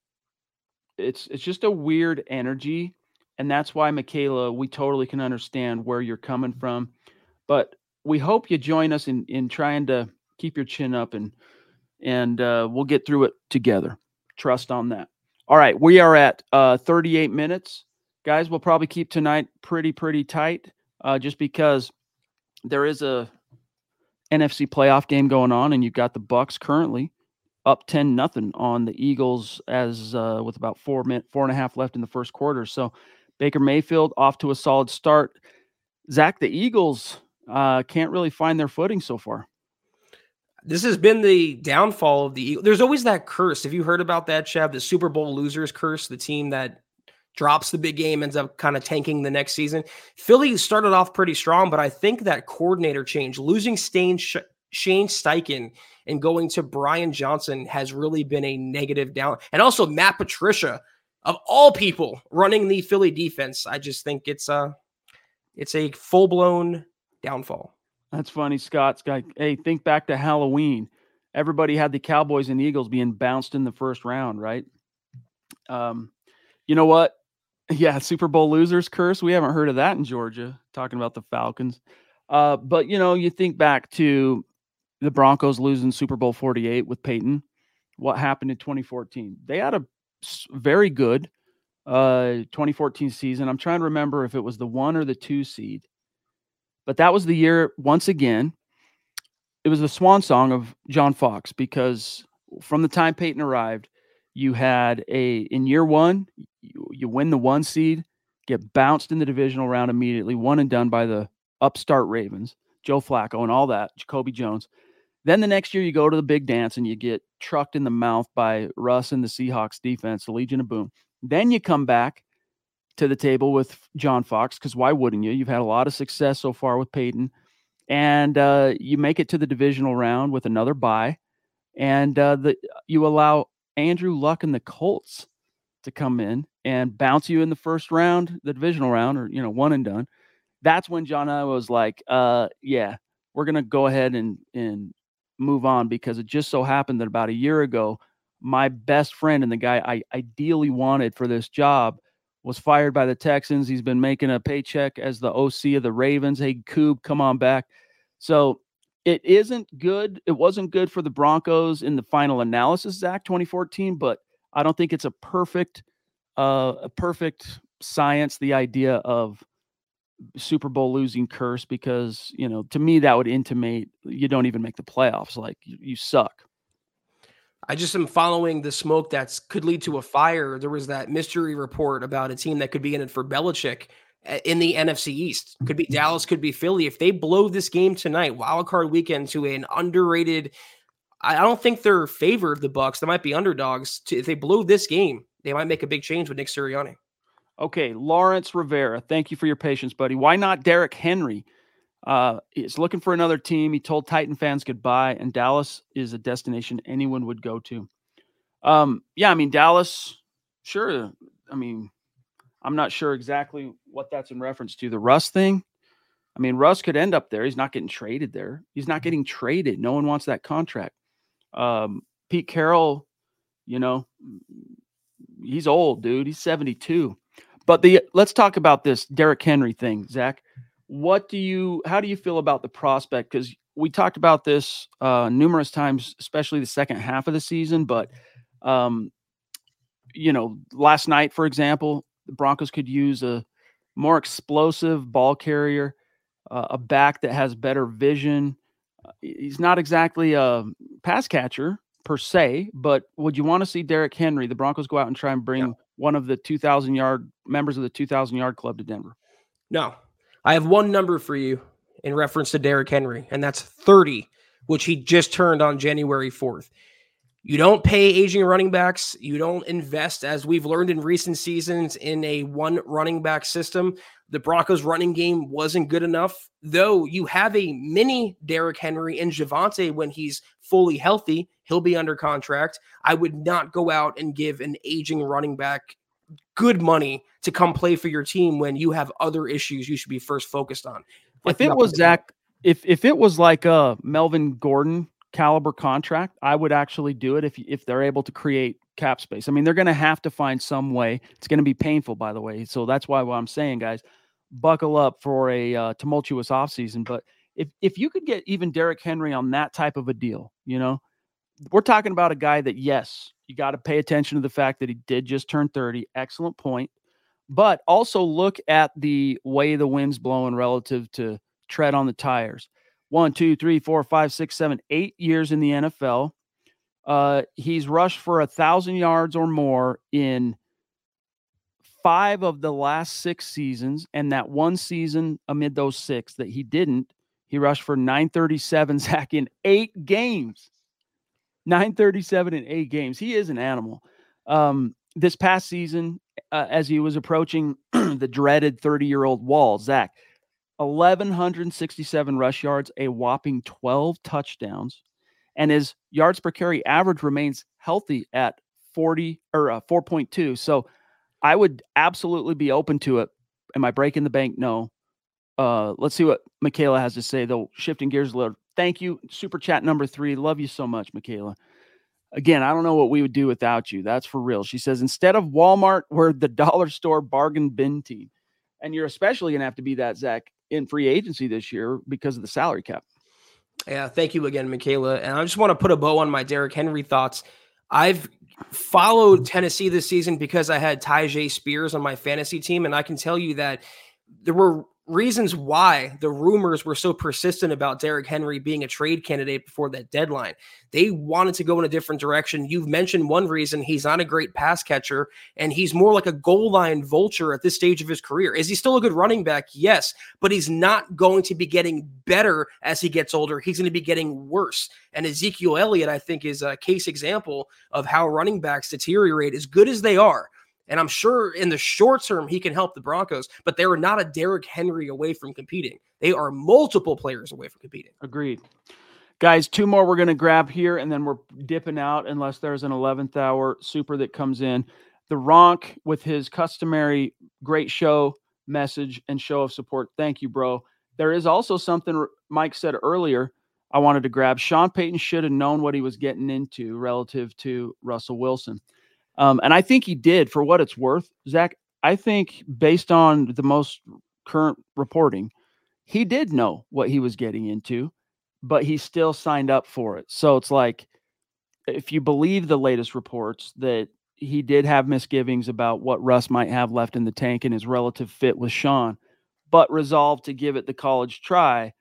it's it's just a weird energy, and that's why Michaela, we totally can understand where you're coming from, but we hope you join us in in trying to keep your chin up and and uh, we'll get through it together. Trust on that. All right, we are at uh, 38 minutes, guys. We'll probably keep tonight pretty pretty tight, uh, just because there is a NFC playoff game going on, and you've got the Bucs currently up 10 nothing on the Eagles as uh, with about four minute four and a half left in the first quarter. So Baker Mayfield off to a solid start. Zack, the Eagles uh, can't really find their footing so far. This has been the downfall of the Eagles. There's always that curse. Have you heard about that, Chad? The Super Bowl losers curse, the team that drops the big game, ends up kind of tanking the next season. Philly started off pretty strong, but I think that coordinator change, losing Stain, Shane Steichen and going to Brian Johnson has really been a negative down. And also Matt Patricia, of all people, running the Philly defense. I just think it's a it's a full blown downfall. That's funny, Scott's guy. Hey, think back to Halloween. Everybody had the Cowboys and Eagles being bounced in the first round, right? Um, you know what? Yeah, Super Bowl losers curse. We haven't heard of that in Georgia. Talking about the Falcons, uh, but you know, you think back to the Broncos losing Super Bowl 48 with Peyton. What happened in 2014? They had a very good uh 2014 season. I'm trying to remember if it was the 1 or the 2 seed. But that was the year once again it was the swan song of John Fox because from the time Peyton arrived, you had a in year 1, you, you win the 1 seed, get bounced in the divisional round immediately, one and done by the upstart Ravens, Joe Flacco and all that, Jacoby Jones. Then the next year, you go to the big dance and you get trucked in the mouth by Russ and the Seahawks defense, the Legion of Boom. Then you come back to the table with John Fox because why wouldn't you? You've had a lot of success so far with Peyton, and uh, you make it to the divisional round with another bye, and uh, the you allow Andrew Luck and the Colts to come in and bounce you in the first round, the divisional round, or you know one and done. That's when John I was like, uh, yeah, we're gonna go ahead and and move on because it just so happened that about a year ago, my best friend and the guy I ideally wanted for this job was fired by the Texans. He's been making a paycheck as the OC of the Ravens. Hey, Coob, come on back. So it isn't good. It wasn't good for the Broncos in the final analysis, Zack, 2014, but I don't think it's a perfect, uh, a perfect science, the idea of Super Bowl losing curse because, you know, to me, that would intimate you don't even make the playoffs. Like you, you suck. I just am following the smoke that could lead to a fire. There was that mystery report about a team that could be in it for Belichick in the NFC East. Could be Dallas, could be Philly. If they blow this game tonight, wild card weekend to an underrated, I don't think they're favored. The Bucs, they might be underdogs. If they blow this game, they might make a big change with Nick Sirianni. Okay, Lawrence Rivera. Thank you for your patience, buddy. Why not Derrick Henry? Uh, he's looking for another team. He told Titan fans goodbye, and Dallas is a destination anyone would go to. Um, yeah, I mean Dallas. Sure. I mean, I'm not sure exactly what that's in reference to. The Russ thing. I mean, Russ could end up there. He's not getting traded there. He's not getting traded. No one wants that contract. Um, Pete Carroll, you know, he's old, dude. He's 72. But the let's talk about this Derrick Henry thing, Zack. What do you how do you feel about the prospect? Because we talked about this uh, numerous times, especially the second half of the season. But um, you know, last night, for example, the Broncos could use a more explosive ball carrier, uh, a back that has better vision. Uh, he's not exactly a pass catcher per se, but would you want to see Derrick Henry, the Broncos, go out and try and bring one of the 2,000 yard members of the 2,000 yard club to Denver? No. I have one number for you, in reference to Derrick Henry, and that's 30, which he just turned on January 4th. You don't pay aging running backs. You don't invest, as we've learned in recent seasons, in a one running back system. The Broncos running game wasn't good enough, though you have a mini Derrick Henry and Javonte when he's fully healthy. He'll be under contract. I would not go out and give an aging running back good money to come play for your team when you have other issues you should be first focused on. If it was Zack, if if it was like a Melvin Gordon caliber contract, I would actually do it if if they're able to create cap space. I mean, they're going to have to find some way. It's going to be painful, by the way. So that's why what I'm saying, guys, buckle up for a uh, tumultuous offseason. But if if you could get even Derrick Henry on that type of a deal, you know, we're talking about a guy that yes, you got to pay attention to the fact that he did just turn 30. Excellent point. But also look at the way the wind's blowing relative to tread on the tires one, two, three, four, five, six, seven, eight years in the NFL. Uh, he's rushed for a thousand yards or more in five of the last six seasons, and that one season amid those six that he didn't, he rushed for 937 Zack in eight games. 937 in eight games. He is an animal. Um, this past season, uh, as he was approaching the dreaded 30 year old wall, Zack, 1,167 rush yards, a whopping 12 touchdowns, and his yards per carry average remains healthy at 40 or uh, 4.2. So I would absolutely be open to it. Am I breaking the bank? No. Uh, let's see what Michaela has to say, though. Shifting gears a little. Thank you. Super chat number three. Love you so much, Michaela. Again, I don't know what we would do without you. That's for real. She says, instead of Walmart, we're the dollar store bargain bin team. And you're especially going to have to be that, Zack, in free agency this year because of the salary cap. Yeah, thank you again, Michaela. And I just want to put a bow on my Derrick Henry thoughts. I've followed mm-hmm. Tennessee this season because I had Tyjae Spears on my fantasy team, and I can tell you that there were reasons why the rumors were so persistent about Derrick Henry being a trade candidate before that deadline. They wanted to go in a different direction. You've mentioned one reason he's not a great pass catcher and he's more like a goal line vulture at this stage of his career. Is he still a good running back? Yes, but he's not going to be getting better as he gets older. He's going to be getting worse. And Ezekiel Elliott, I think, is a case example of how running backs deteriorate as good as they are and I'm sure in the short term, he can help the Broncos, but they are not a Derrick Henry away from competing. They are multiple players away from competing. Agreed. Guys, two more we're going to grab here, and then we're dipping out unless there's an 11th hour super that comes in. The Ronk with his customary great show message and show of support. Thank you, bro. There is also something Mike said earlier I wanted to grab. Sean Payton should have known what he was getting into relative to Russell Wilson. Um, and I think he did for what it's worth. Zack, I think based on the most current reporting, he did know what he was getting into, but he still signed up for it. So it's like, if you believe the latest reports that he did have misgivings about what Russ might have left in the tank and his relative fit with Sean, but resolved to give it the college try.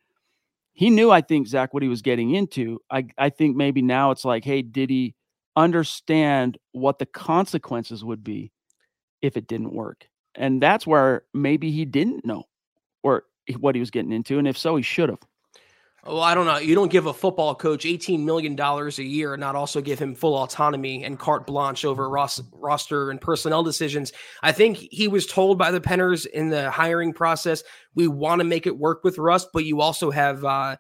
He knew, I think, Zack, what he was getting into. I, I think maybe now it's like, hey, did he understand what the consequences would be if it didn't work. And that's where maybe he didn't know or what he was getting into. And if so, he should have. Well, I don't know. You don't give a football coach $18 million a year and not also give him full autonomy and carte blanche over ros- roster and personnel decisions. I think he was told by the Penners in the hiring process, we want to make it work with Russ, but you also have uh,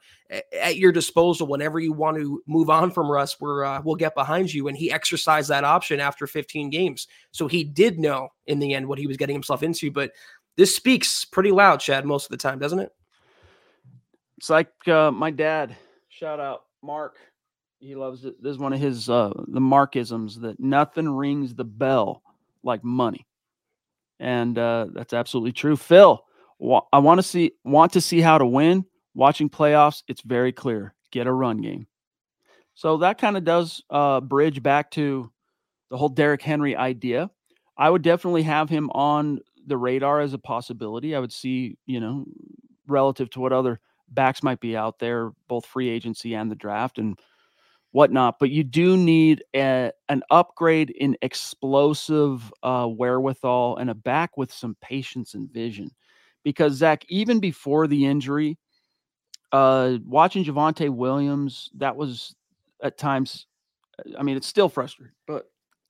at your disposal whenever you want to move on from Russ, we're, uh, we'll get behind you. And he exercised that option after 15 games. So he did know in the end what he was getting himself into. But this speaks pretty loud, Chad, most of the time, doesn't it? It's like uh, my dad. Shout out Mark. He loves it. This is one of his uh, the Markisms that nothing rings the bell like money, and uh, that's absolutely true. Phil, wa- I want to see want to see how to win. Watching playoffs, it's very clear. Get a run game. So that kind of does uh, bridge back to the whole Derrick Henry idea. I would definitely have him on the radar as a possibility. I would see, you know, relative to what other backs might be out there, both free agency and the draft and whatnot. But you do need a, an upgrade in explosive uh, wherewithal and a back with some patience and vision. Because, Zack, even before the injury, Uh, watching Javonte Williams, that was at times. I mean, it's still frustrating, but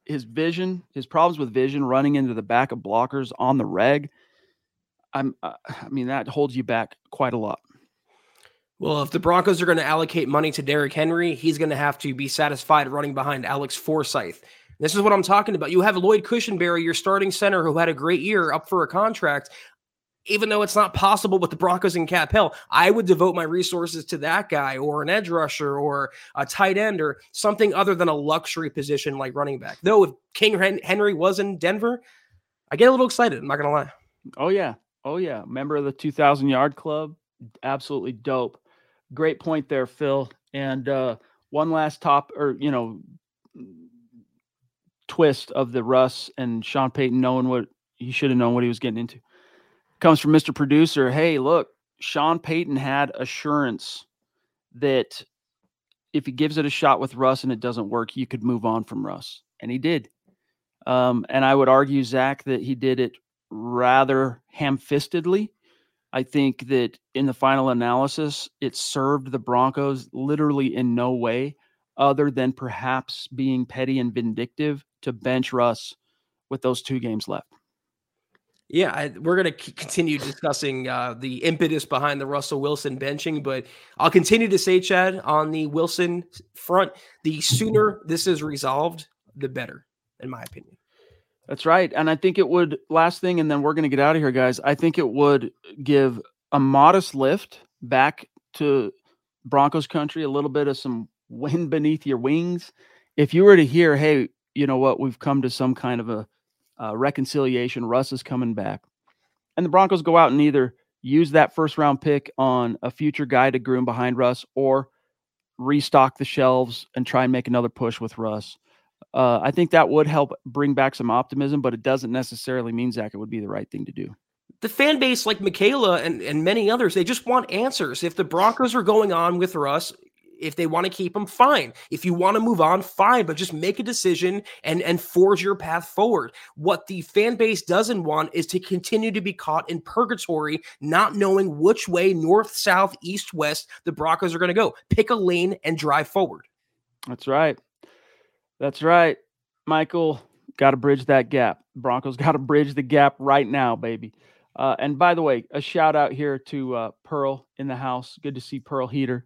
his vision, his problems with vision, running into the back of blockers on the reg. I'm. Uh, I mean, that holds you back quite a lot. Well, if the Broncos are going to allocate money to Derrick Henry, he's going to have to be satisfied running behind Alex Forsyth. This is what I'm talking about. You have Lloyd Cushenberry, your starting center, who had a great year up for a contract. Even though it's not possible with the Broncos and Cap Hill, I would devote my resources to that guy or an edge rusher or a tight end or something other than a luxury position like running back. Though if King Henry was in Denver, I get a little excited. I'm not going to lie. Oh, yeah. Oh, yeah. Member of the 2,000 yard club. Absolutely dope. Great point there, Phil. And uh, one last top or, you know, twist of the Russ and Sean Payton knowing what he should have known what he was getting into. Comes from Mr. Producer. Hey, look, Sean Payton had assurance that if he gives it a shot with Russ and it doesn't work, you could move on from Russ. And he did. Um, and I would argue, Zack, that he did it rather ham fistedly. I think that in the final analysis, it served the Broncos literally in no way other than perhaps being petty and vindictive to bench Russ with those two games left. Yeah, I, we're going to c- continue discussing uh, the impetus behind the Russell Wilson benching, but I'll continue to say, Chad, on the Wilson front, the sooner this is resolved, the better, in my opinion. That's right. And I think it would, last thing, and then we're going to get out of here, guys. I think it would give a modest lift back to Broncos country, a little bit of some wind beneath your wings. If you were to hear, hey, you know what, we've come to some kind of a uh, reconciliation, Russ is coming back, and the Broncos go out and either use that first round pick on a future guy to groom behind Russ or restock the shelves and try and make another push with Russ. Uh, I think that would help bring back some optimism, but it doesn't necessarily mean Zack it would be the right thing to do. The fan base, like Michaela and, and many others, they just want answers. If the Broncos are going on with Russ, if they want to keep him, fine. If you want to move on, fine. But just make a decision and and forge your path forward. What the fan base doesn't want is to continue to be caught in purgatory, not knowing which way north, south, east, west the Broncos are going to go. Pick a lane and drive forward. That's right. That's right, Michael. Got to bridge that gap. Broncos got to bridge the gap right now, baby. Uh, and by the way, a shout out here to uh, Pearl in the house. Good to see Pearl Heater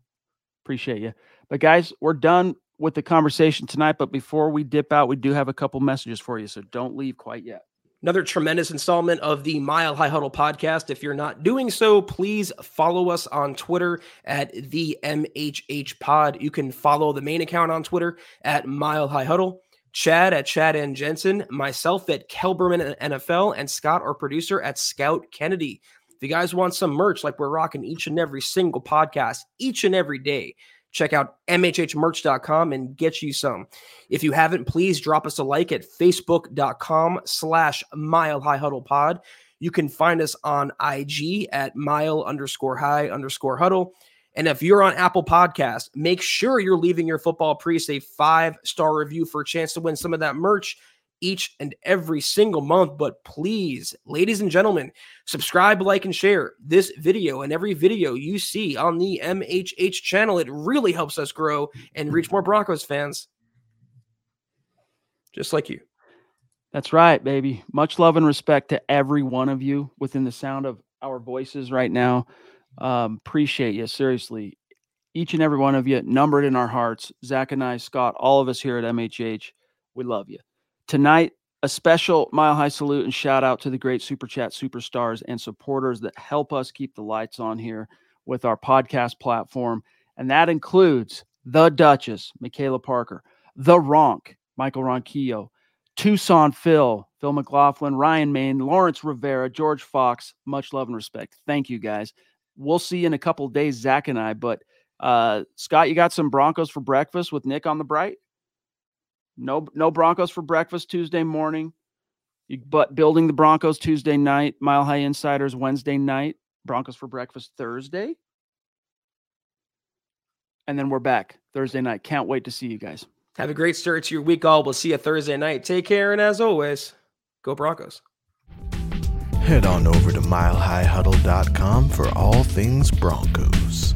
Appreciate you. But guys, we're done with the conversation tonight. But before we dip out, we do have a couple messages for you. So don't leave quite yet. Another tremendous installment of the Mile High Huddle podcast. If you're not doing so, please follow us on Twitter at the MHH Pod. You can follow the main account on Twitter at Mile High Huddle. Chad at Chad and Jensen, myself at Kelberman NFL, and Scott, our producer, at Scott Kennedy. If you guys want some merch like we're rocking each and every single podcast, each and every day, check out mhhmerch.com and get you some. If you haven't, please drop us a like at facebook.com slash mile high huddle pod. You can find us on IG at mile underscore high underscore huddle. And if you're on Apple Podcast, make sure you're leaving your football priest a five star review for a chance to win some of that merch each and every single month. But please, ladies and gentlemen, subscribe, like, and share this video and every video you see on the MHH channel. It really helps us grow and reach more Broncos fans, just like you. That's right, baby. Much love and respect to every one of you within the sound of our voices right now. Um, appreciate you, seriously. Each and every one of you, numbered in our hearts. Zack and I, Scott, all of us here at MHH, we love you. Tonight, a special mile high salute and shout out to the great super chat superstars and supporters that help us keep the lights on here with our podcast platform. And that includes the Duchess, Michaela Parker, the Ronk, Michael Ronquillo, Tucson Phil, Phil McLaughlin, Ryan Main, Lawrence Rivera, George Fox. Much love and respect. Thank you guys. We'll see you in a couple days, Zack and I. But uh, Scott, you got some Broncos for breakfast with Nick on the bright? No, no Broncos for breakfast Tuesday morning. You, but building the Broncos Tuesday night, Mile High Insiders Wednesday night, Broncos for breakfast Thursday. And then we're back Thursday night. Can't wait to see you guys. Have a great start to your week, all. We'll see you Thursday night. Take care, and as always, go Broncos. Head on over to milehighhuddle.com for all things Broncos.